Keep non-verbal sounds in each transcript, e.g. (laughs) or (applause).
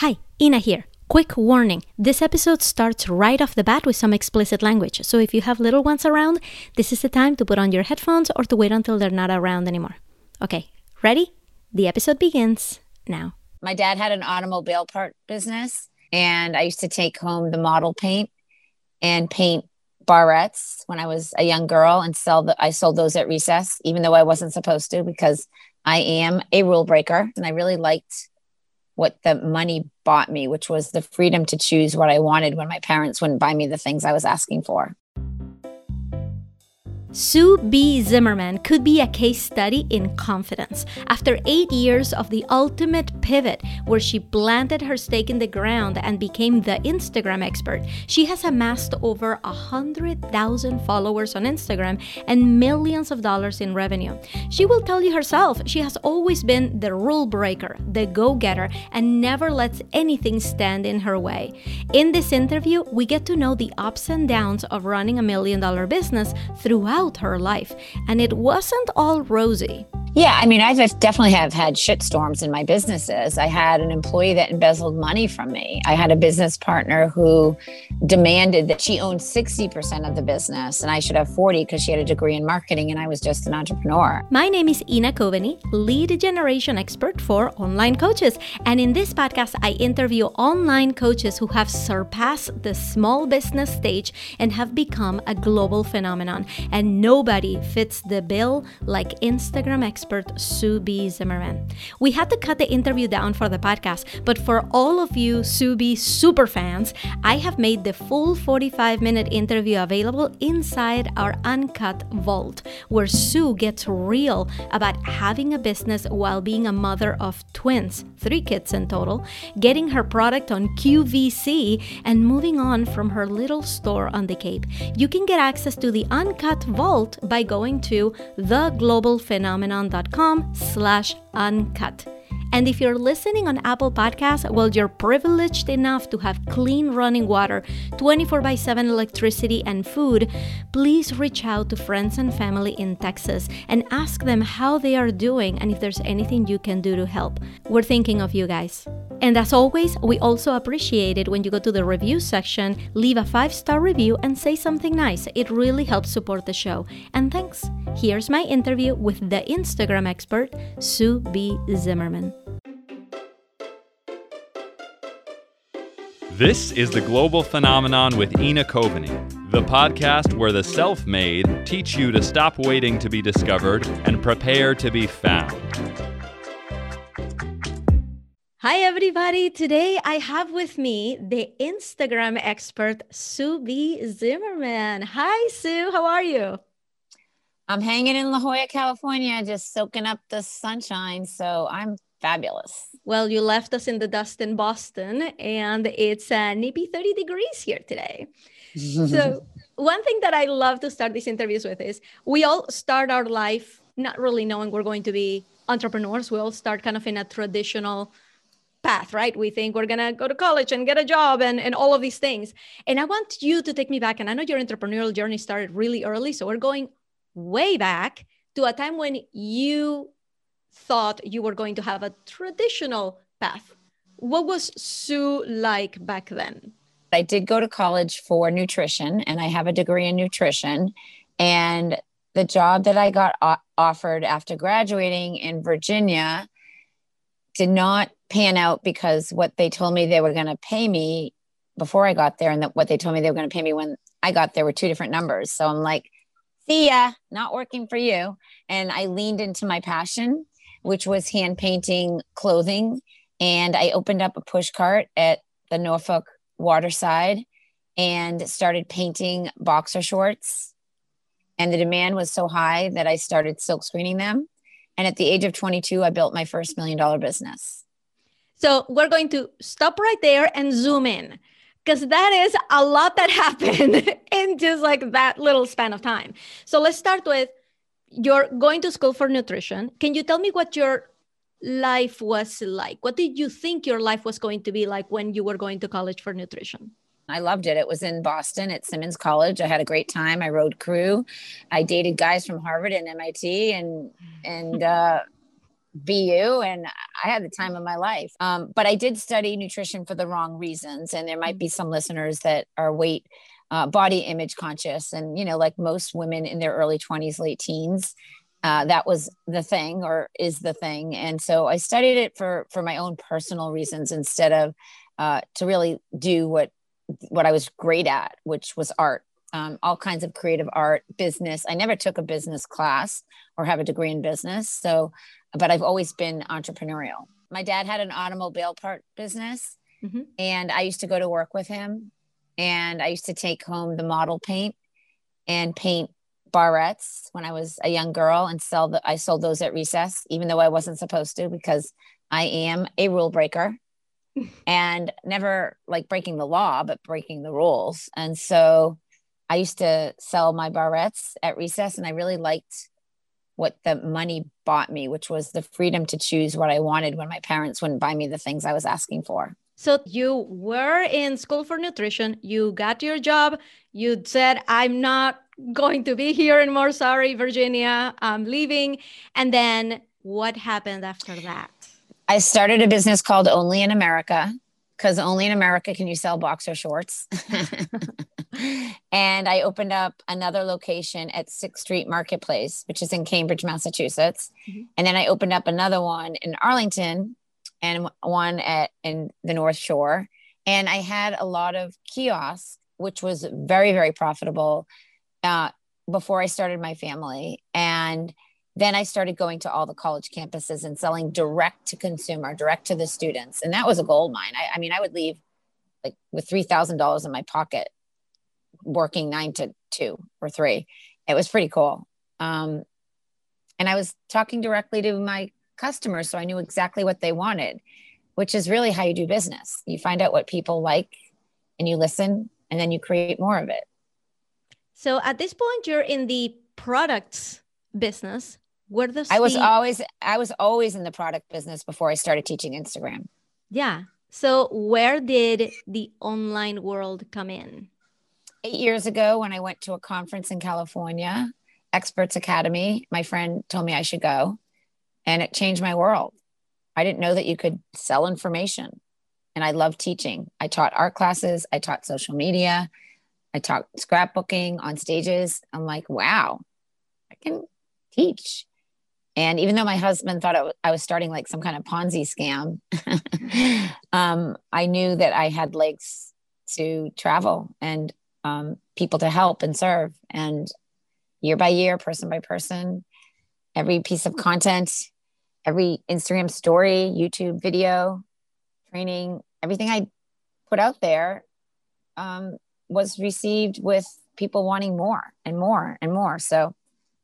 Hi, Ina here. Quick warning this episode starts right off the bat with some explicit language, so if you have little ones around, this is the time to put on your headphones or to wait until they're not around anymore. Okay, ready? The episode begins now. My dad had an automobile part business, and I used to take home the model paint and paint barrettes when I was a young girl and sell the I sold those at recess, even though I wasn't supposed to because I am a rule breaker and I really liked what the money bought me, which was the freedom to choose what I wanted when my parents wouldn't buy me the things I was asking for. Sue B. Zimmerman could be a case study in confidence. After eight years of the ultimate pivot, where she planted her stake in the ground and became the Instagram expert, she has amassed over 100,000 followers on Instagram and millions of dollars in revenue. She will tell you herself she has always been the rule breaker, the go getter, and never lets anything stand in her way. In this interview, we get to know the ups and downs of running a million dollar business throughout throughout her life, and it wasn't all rosy. Yeah, I mean, I've definitely have had shitstorms in my businesses. I had an employee that embezzled money from me. I had a business partner who demanded that she owned 60% of the business and I should have 40 because she had a degree in marketing and I was just an entrepreneur. My name is Ina Coveney, lead generation expert for online coaches. And in this podcast, I interview online coaches who have surpassed the small business stage and have become a global phenomenon. And nobody fits the bill like Instagram expert expert B. Zimmerman. We had to cut the interview down for the podcast, but for all of you Sue B super fans, I have made the full 45 minute interview available inside our uncut vault, where Sue gets real about having a business while being a mother of twins, three kids in total, getting her product on QVC, and moving on from her little store on the Cape. You can get access to the uncut vault by going to theglobalphenomenon.com patreon.com slash uncut. And if you're listening on Apple Podcasts, well, you're privileged enough to have clean running water, 24 by 7 electricity, and food, please reach out to friends and family in Texas and ask them how they are doing and if there's anything you can do to help. We're thinking of you guys. And as always, we also appreciate it when you go to the review section, leave a five star review, and say something nice. It really helps support the show. And thanks. Here's my interview with the Instagram expert, Sue B. Zimmerman. This is the Global Phenomenon with Ina Coveney, the podcast where the self made teach you to stop waiting to be discovered and prepare to be found. Hi, everybody. Today I have with me the Instagram expert, Sue B. Zimmerman. Hi, Sue. How are you? I'm hanging in La Jolla, California, just soaking up the sunshine. So I'm fabulous. Well, you left us in the dust in Boston, and it's uh, maybe 30 degrees here today. so, (laughs) one thing that I love to start these interviews with is we all start our life not really knowing we're going to be entrepreneurs. We all start kind of in a traditional path, right? We think we're gonna go to college and get a job and, and all of these things. And I want you to take me back. And I know your entrepreneurial journey started really early. So we're going way back to a time when you thought you were going to have a traditional path. What was Sue like back then? I did go to college for nutrition and I have a degree in nutrition. And the job that I got offered after graduating in Virginia did not pan out because what they told me they were going to pay me before I got there and that what they told me they were going to pay me when I got there were two different numbers. So I'm like, see ya, not working for you. And I leaned into my passion, which was hand painting clothing. And I opened up a push cart at the Norfolk waterside and started painting boxer shorts. And the demand was so high that I started silk screening them. And at the age of 22, I built my first million dollar business. So we're going to stop right there and zoom in because that is a lot that (laughs) happened in just like that little span of time. So let's start with you're going to school for nutrition. Can you tell me what your life was like? What did you think your life was going to be like when you were going to college for nutrition? I loved it. It was in Boston at Simmons College. I had a great time. I rode crew. I dated guys from Harvard and MIT, and and (laughs) uh, BU and I had the time of my life. Um, but I did study nutrition for the wrong reasons. And there might be some listeners that are weight, uh, body image conscious. And, you know, like most women in their early 20s, late teens, uh, that was the thing or is the thing. And so I studied it for, for my own personal reasons instead of uh, to really do what, what I was great at, which was art um, all kinds of creative art, business. I never took a business class or have a degree in business. So, but I've always been entrepreneurial. My dad had an automobile part business, mm-hmm. and I used to go to work with him. And I used to take home the model paint and paint barrettes when I was a young girl and sell the, I sold those at recess, even though I wasn't supposed to because I am a rule breaker (laughs) and never like breaking the law, but breaking the rules. And so I used to sell my barrettes at recess, and I really liked what the money bought me, which was the freedom to choose what I wanted when my parents wouldn't buy me the things I was asking for. So you were in school for nutrition, you got your job, you said, I'm not going to be here anymore. Sorry, Virginia, I'm leaving. And then what happened after that? I started a business called Only in America because only in America can you sell boxer shorts. (laughs) and I opened up another location at Sixth Street Marketplace, which is in Cambridge, Massachusetts. Mm-hmm. And then I opened up another one in Arlington and one at in the North Shore. And I had a lot of kiosks, which was very, very profitable uh, before I started my family. And then I started going to all the college campuses and selling direct to consumer, direct to the students. And that was a gold mine. I, I mean, I would leave like with $3,000 in my pocket working nine to two or three. It was pretty cool. Um, and I was talking directly to my customers. So I knew exactly what they wanted, which is really how you do business. You find out what people like and you listen and then you create more of it. So at this point, you're in the products business where does i was the... always i was always in the product business before i started teaching instagram yeah so where did the online world come in eight years ago when i went to a conference in california experts academy my friend told me i should go and it changed my world. I didn't know that you could sell information. And i love teaching. I taught art classes. I taught social media. I taught scrapbooking on stages. I'm like wow i can teach. And even though my husband thought I was starting like some kind of Ponzi scam, (laughs) um, I knew that I had legs to travel and um, people to help and serve. And year by year, person by person, every piece of content, every Instagram story, YouTube video, training, everything I put out there um, was received with people wanting more and more and more. So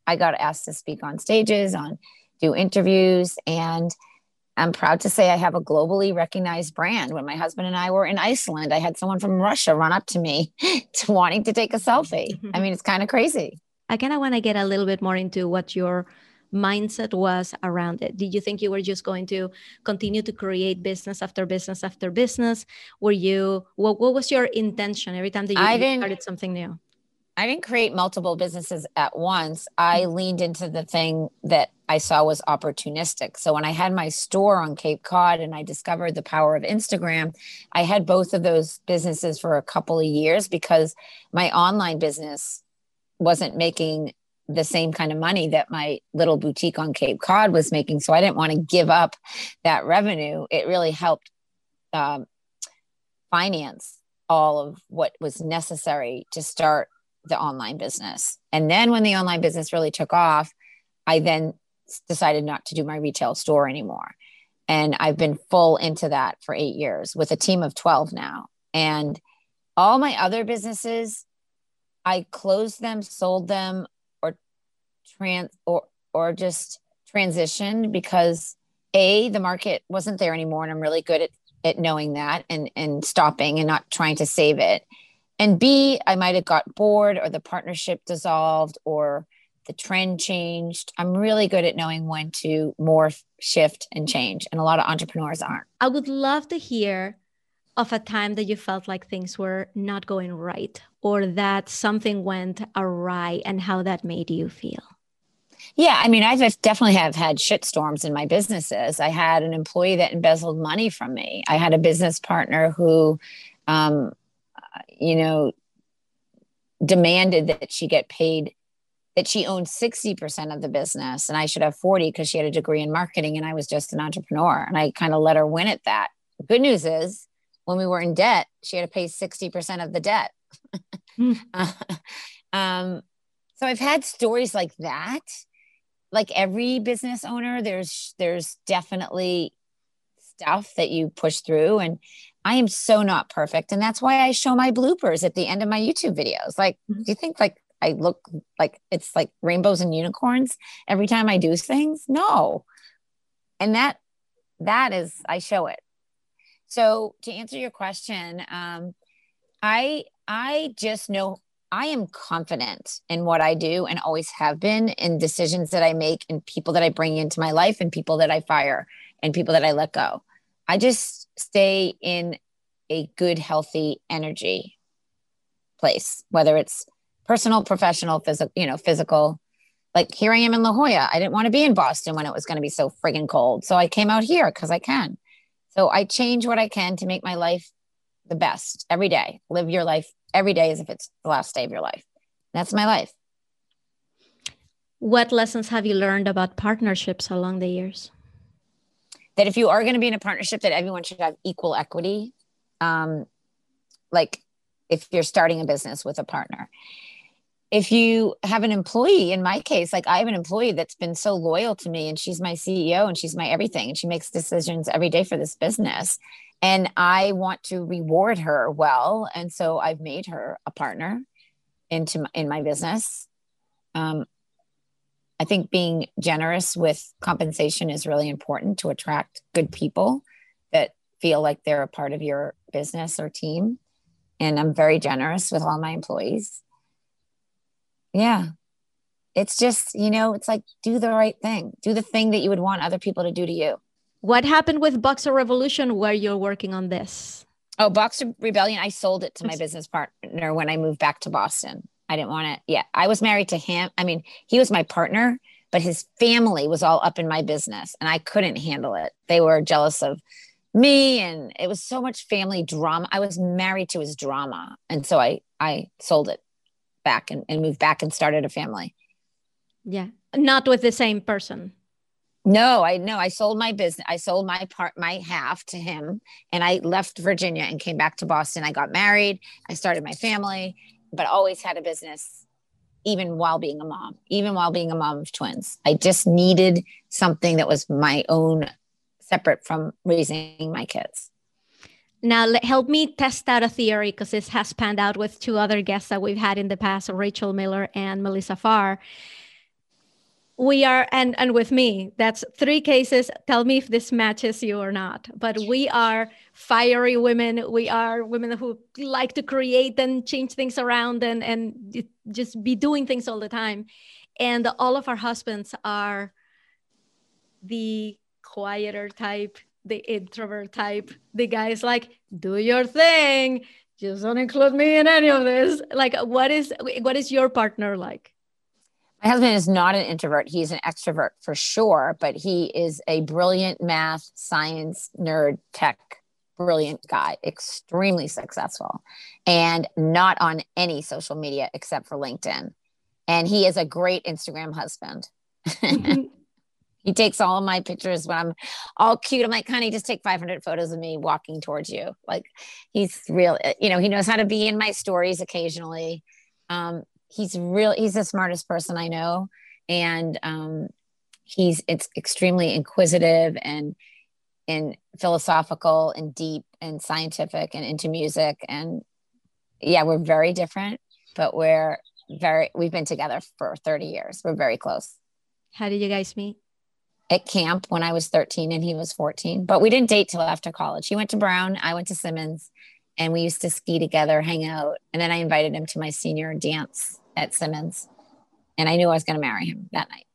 I got asked to speak on stages, on do interviews, and I'm proud to say I have a globally recognized brand. When my husband and I were in Iceland, I had someone from Russia run up to me (laughs) to wanting to take a selfie. I mean, it's kind of crazy. (laughs) I kind of want to get a little bit more into what your mindset was around it. Did you think you were just going to continue to create business after business after business? Were you what, what was your intention every time that you I started something new? I didn't create multiple businesses at once. I mm. leaned into the thing that I saw was opportunistic. So when I had my store on Cape Cod and I discovered the power of Instagram, I had both of those businesses for a couple of years because my online business wasn't making the same kind of money that my little boutique on Cape Cod was making. So I didn't want to give up that revenue. It really helped um, finance all of what was necessary to start the online business. And then when the online business really took off, I then decided not to do my retail store anymore. And I've been full into that for eight years with a team of 12 now. And all my other businesses, I closed them, sold them, trans or or just transitioned because a the market wasn't there anymore, and I'm really good at at knowing that and and stopping and not trying to save it and B, I might have got bored or the partnership dissolved or the trend changed. I'm really good at knowing when to morph, shift, and change. And a lot of entrepreneurs aren't. I would love to hear of a time that you felt like things were not going right or that something went awry and how that made you feel. Yeah, I mean, I've definitely have had shit storms in my businesses. I had an employee that embezzled money from me. I had a business partner who, um, you know, demanded that she get paid that she owned 60% of the business and I should have 40 because she had a degree in marketing and I was just an entrepreneur. And I kind of let her win at that. The good news is when we were in debt, she had to pay 60% of the debt. mm. (laughs) um, so I've had stories like that. Like every business owner, there's there's definitely stuff that you push through. And I am so not perfect. And that's why I show my bloopers at the end of my YouTube videos. Like, mm-hmm. do you think like I look like it's like rainbows and unicorns every time I do things? No. And that that is I show it. So to answer your question, um, I I just know I am confident in what I do and always have been in decisions that I make and people that I bring into my life and people that I fire and people that I let go. I just stay in a good, healthy energy place, whether it's personal, professional, physical, you know, physical. Like here I am in La Jolla. I didn't want to be in Boston when it was going to be so friggin' cold. So I came out here because I can. So I change what I can to make my life the best every day. Live your life every day as if it's the last day of your life. That's my life. What lessons have you learned about partnerships along the years? That if you are going to be in a partnership, that everyone should have equal equity. Um, like if you're starting a business with a partner, if you have an employee in my case like i have an employee that's been so loyal to me and she's my ceo and she's my everything and she makes decisions every day for this business and i want to reward her well and so i've made her a partner into my, in my business um, i think being generous with compensation is really important to attract good people that feel like they're a part of your business or team and i'm very generous with all my employees yeah. It's just, you know, it's like do the right thing, do the thing that you would want other people to do to you. What happened with Boxer Revolution where you're working on this? Oh, Boxer Rebellion, I sold it to my business partner when I moved back to Boston. I didn't want it. Yeah. I was married to him. I mean, he was my partner, but his family was all up in my business and I couldn't handle it. They were jealous of me and it was so much family drama. I was married to his drama. And so I I sold it back and, and moved back and started a family. Yeah. Not with the same person. No, I know. I sold my business. I sold my part, my half to him, and I left Virginia and came back to Boston. I got married. I started my family, but always had a business, even while being a mom, even while being a mom of twins. I just needed something that was my own, separate from raising my kids. Now, help me test out a theory because this has panned out with two other guests that we've had in the past, Rachel Miller and Melissa Farr. We are, and, and with me, that's three cases. Tell me if this matches you or not. But we are fiery women. We are women who like to create and change things around and, and just be doing things all the time. And all of our husbands are the quieter type, the introvert type. The guy's like, do your thing. Just don't include me in any of this. Like, what is what is your partner like? My husband is not an introvert. He's an extrovert for sure, but he is a brilliant math, science, nerd, tech, brilliant guy, extremely successful, and not on any social media except for LinkedIn. And he is a great Instagram husband. (laughs) He takes all of my pictures when I'm all cute. I'm like, honey, just take 500 photos of me walking towards you. Like, he's real, you know, he knows how to be in my stories occasionally. Um, he's real, he's the smartest person I know. And um, he's, it's extremely inquisitive and, and philosophical and deep and scientific and into music. And yeah, we're very different, but we're very, we've been together for 30 years. We're very close. How did you guys meet? at camp when I was 13 and he was 14, but we didn't date till after college. He went to Brown, I went to Simmons, and we used to ski together, hang out. And then I invited him to my senior dance at Simmons. And I knew I was going to marry him that night.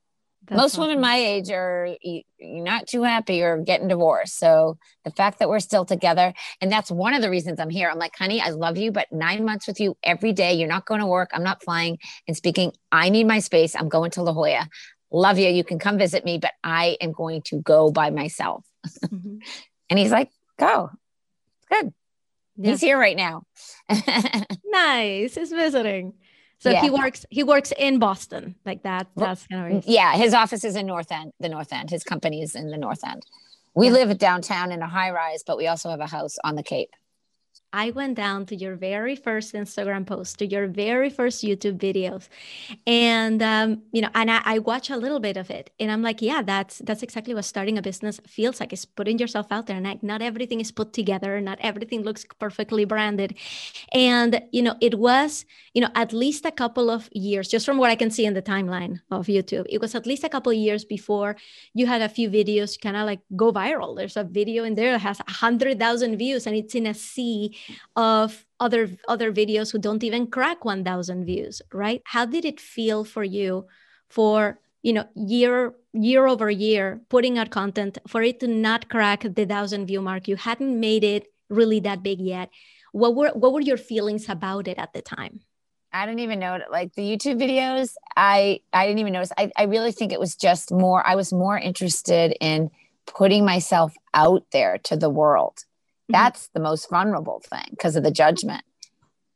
That's Most awesome. women my age are not too happy or getting divorced. So the fact that we're still together, and that's one of the reasons I'm here. I'm like, honey, I love you, but nine months with you every day, you're not going to work. I'm not flying and speaking. I need my space. I'm going to La Jolla love you. You can come visit me, but I am going to go by myself. Mm-hmm. (laughs) and he's like, go. Good. Yeah. He's here right now. (laughs) nice. He's visiting. So yeah. he works he works in Boston. Like that. That's kind of mm, Yeah, his office is in North End, the North End. His company is in the North End. We yeah. live downtown in a high rise, but we also have a house on the Cape. I went down to your very first Instagram post, to your very first YouTube videos, and um, you know, and I, I watch a little bit of it, and I'm like, yeah, that's that's exactly what starting a business feels like. Is putting yourself out there, and like, not everything is put together, not everything looks perfectly branded, and you know, it was, you know, at least a couple of years, just from what I can see in the timeline of YouTube, it was at least a couple of years before you had a few videos kind of like go viral. There's a video in there that has hundred thousand views, and it's in a sea of other other videos who don't even crack 1000 views right how did it feel for you for you know year year over year putting out content for it to not crack the 1000 view mark you hadn't made it really that big yet what were what were your feelings about it at the time I didn't even know. Like the YouTube videos, I I didn't even notice. I, I really think it was just more. I was more interested in putting myself out there to the world. That's the most vulnerable thing because of the judgment.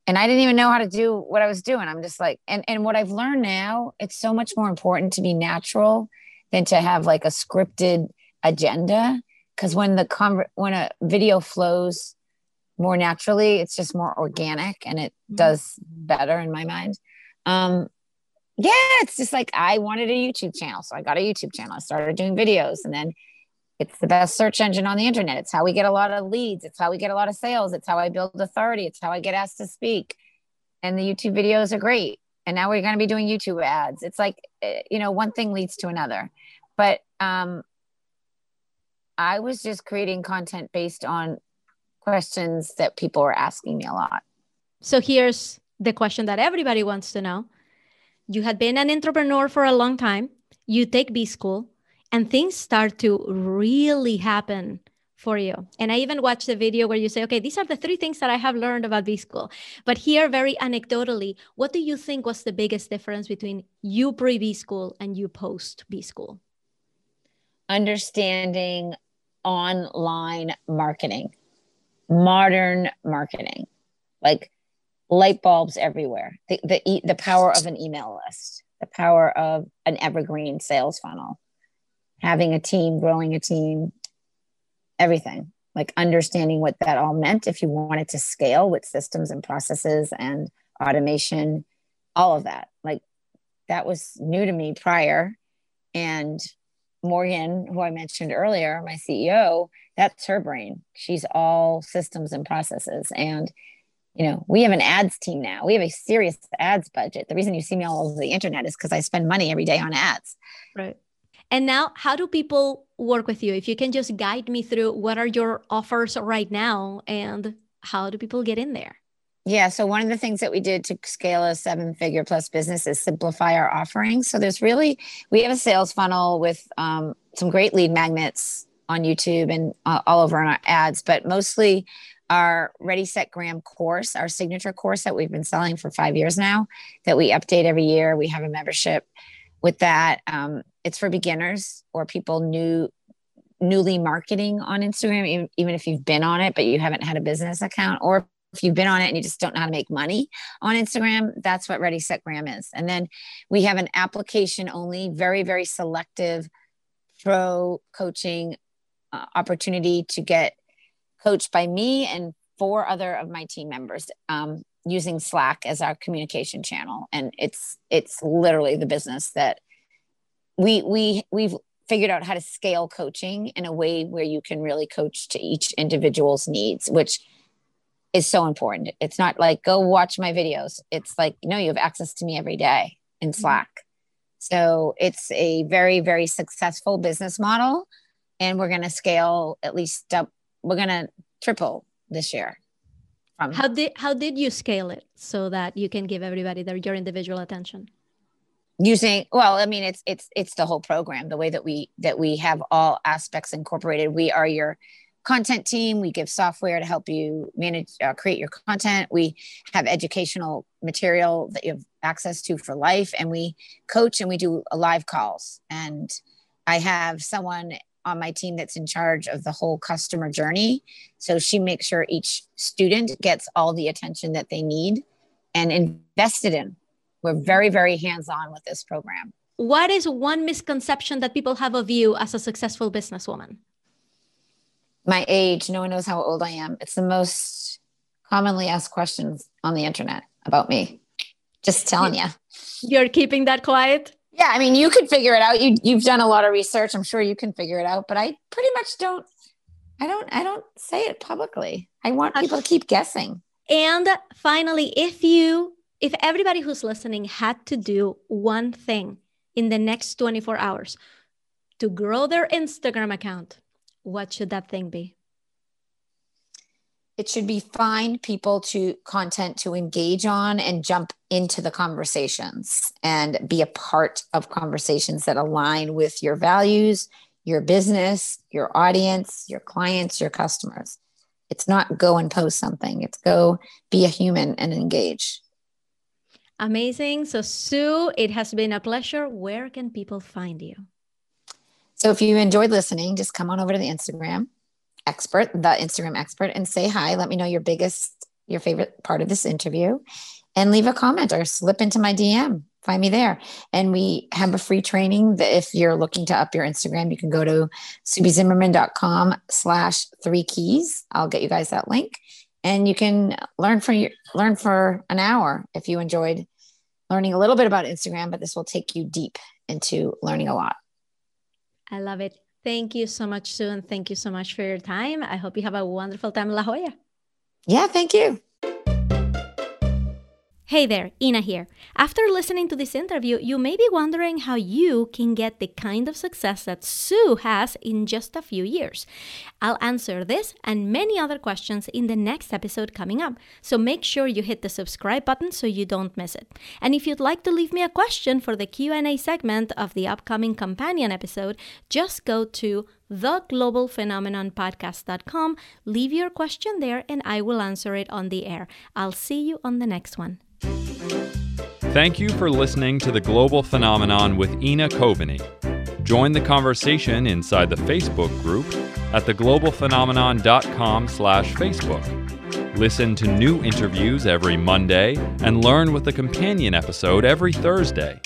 And I didn't even know how to do what I was doing. I'm just like, and, and what I've learned now, it's so much more important to be natural than to have like a scripted agenda. Cause when the conver- when a video flows more naturally, it's just more organic and it mm-hmm. does better in my mind. Um, yeah, it's just like I wanted a YouTube channel. So I got a YouTube channel. I started doing videos and then it's the best search engine on the internet. It's how we get a lot of leads. It's how we get a lot of sales. It's how I build authority. It's how I get asked to speak. And the YouTube videos are great. And now we're going to be doing YouTube ads. It's like, eh, you know, one thing leads to another. But um, I was just creating content based on questions that people were asking me a lot. So here's the question that everybody wants to know. You had been an entrepreneur for a long time. You take B school and things start to really happen for you. And I even watched the video where you say, okay, these are the three things that I have learned about B School. But here, very anecdotally, what do you think was the biggest difference between you pre B School and you post B School? Understanding online marketing, modern marketing, like light bulbs everywhere, the, the, the power of an email list, the power of an evergreen sales funnel having a team, growing a team, everything, like understanding what that all meant if you wanted to scale with systems and processes and automation, all of that. Like that was new to me prior. And Morgan, who I mentioned earlier, my CEO, that's her brain. She's all systems and processes. And, you know, we have an ads team now. We have a serious ads budget. The reason you see me all over the internet is because I spend money every day on ads. Right. And now, how do people work with you? If you can just guide me through what are your offers right now and how do people get in there? Yeah. So, one of the things that we did to scale a seven figure plus business is simplify our offerings. So, there's really, we have a sales funnel with um, some great lead magnets on YouTube and uh, all over our ads, but mostly our Ready Set Gram course, our signature course that we've been selling for five years now, that we update every year. We have a membership with that. Um, it's for beginners or people new newly marketing on Instagram, even, even if you've been on it, but you haven't had a business account, or if you've been on it and you just don't know how to make money on Instagram, that's what Ready Set Gram is. And then we have an application only, very, very selective pro coaching uh, opportunity to get coached by me and four other of my team members um, using Slack as our communication channel. And it's it's literally the business that we we we've figured out how to scale coaching in a way where you can really coach to each individual's needs which is so important it's not like go watch my videos it's like no you have access to me every day in mm-hmm. slack so it's a very very successful business model and we're going to scale at least up we're going to triple this year from how did how did you scale it so that you can give everybody their your individual attention using well i mean it's it's it's the whole program the way that we that we have all aspects incorporated we are your content team. We give software to help you manage, uh, create your content. We have educational material that you have access to for life, and we coach and we do live calls. And I have someone on my team that's in charge of the whole customer journey. So she makes sure each student gets all the attention that they need and invested in. We're very, very hands on with this program. What is one misconception that people have of you as a successful businesswoman? My age. No one knows how old I am. It's the most commonly asked questions on the internet about me. Just telling you. You're keeping that quiet? Yeah, I mean, you could figure it out. You you've done a lot of research. I'm sure you can figure it out, but I pretty much don't I don't I don't say it publicly. I want people to keep guessing. And finally, if you if everybody who's listening had to do one thing in the next 24 hours to grow their Instagram account, what should that thing be? It should be find people to content to engage on and jump into the conversations and be a part of conversations that align with your values, your business, your audience, your clients, your customers. It's not go and post something, it's go be a human and engage. Amazing. So, Sue, it has been a pleasure. Where can people find you? So, if you enjoyed listening, just come on over to the Instagram expert, the Instagram expert, and say hi. Let me know your biggest, your favorite part of this interview and leave a comment or slip into my DM. Find me there. And we have a free training that if you're looking to up your Instagram, you can go to suebzimmerman.com slash three keys. I'll get you guys that link. And you can learn for your learn for an hour if you enjoyed learning a little bit about Instagram, but this will take you deep into learning a lot. I love it. Thank you so much, Sue, and thank you so much for your time. I hope you have a wonderful time in La Jolla. Yeah, thank you. Hey there, Ina here. After listening to this interview, you may be wondering how you can get the kind of success that Sue has in just a few years. I'll answer this and many other questions in the next episode coming up, so make sure you hit the subscribe button so you don't miss it. And if you'd like to leave me a question for the Q&A segment of the upcoming companion episode, just go to theglobalphenomenonpodcast.com, leave your question there and I will answer it on the air. I'll see you on the next one. Thank you for listening to The Global Phenomenon with Ina Coveney. Join the conversation inside the Facebook group at theglobalphenomenon.com slash Facebook. Listen to new interviews every Monday and learn with a companion episode every Thursday.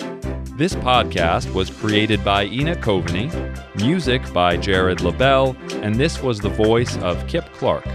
This podcast was created by Ina Coveney, music by Jared LaBelle, and this was the voice of Kip Clark.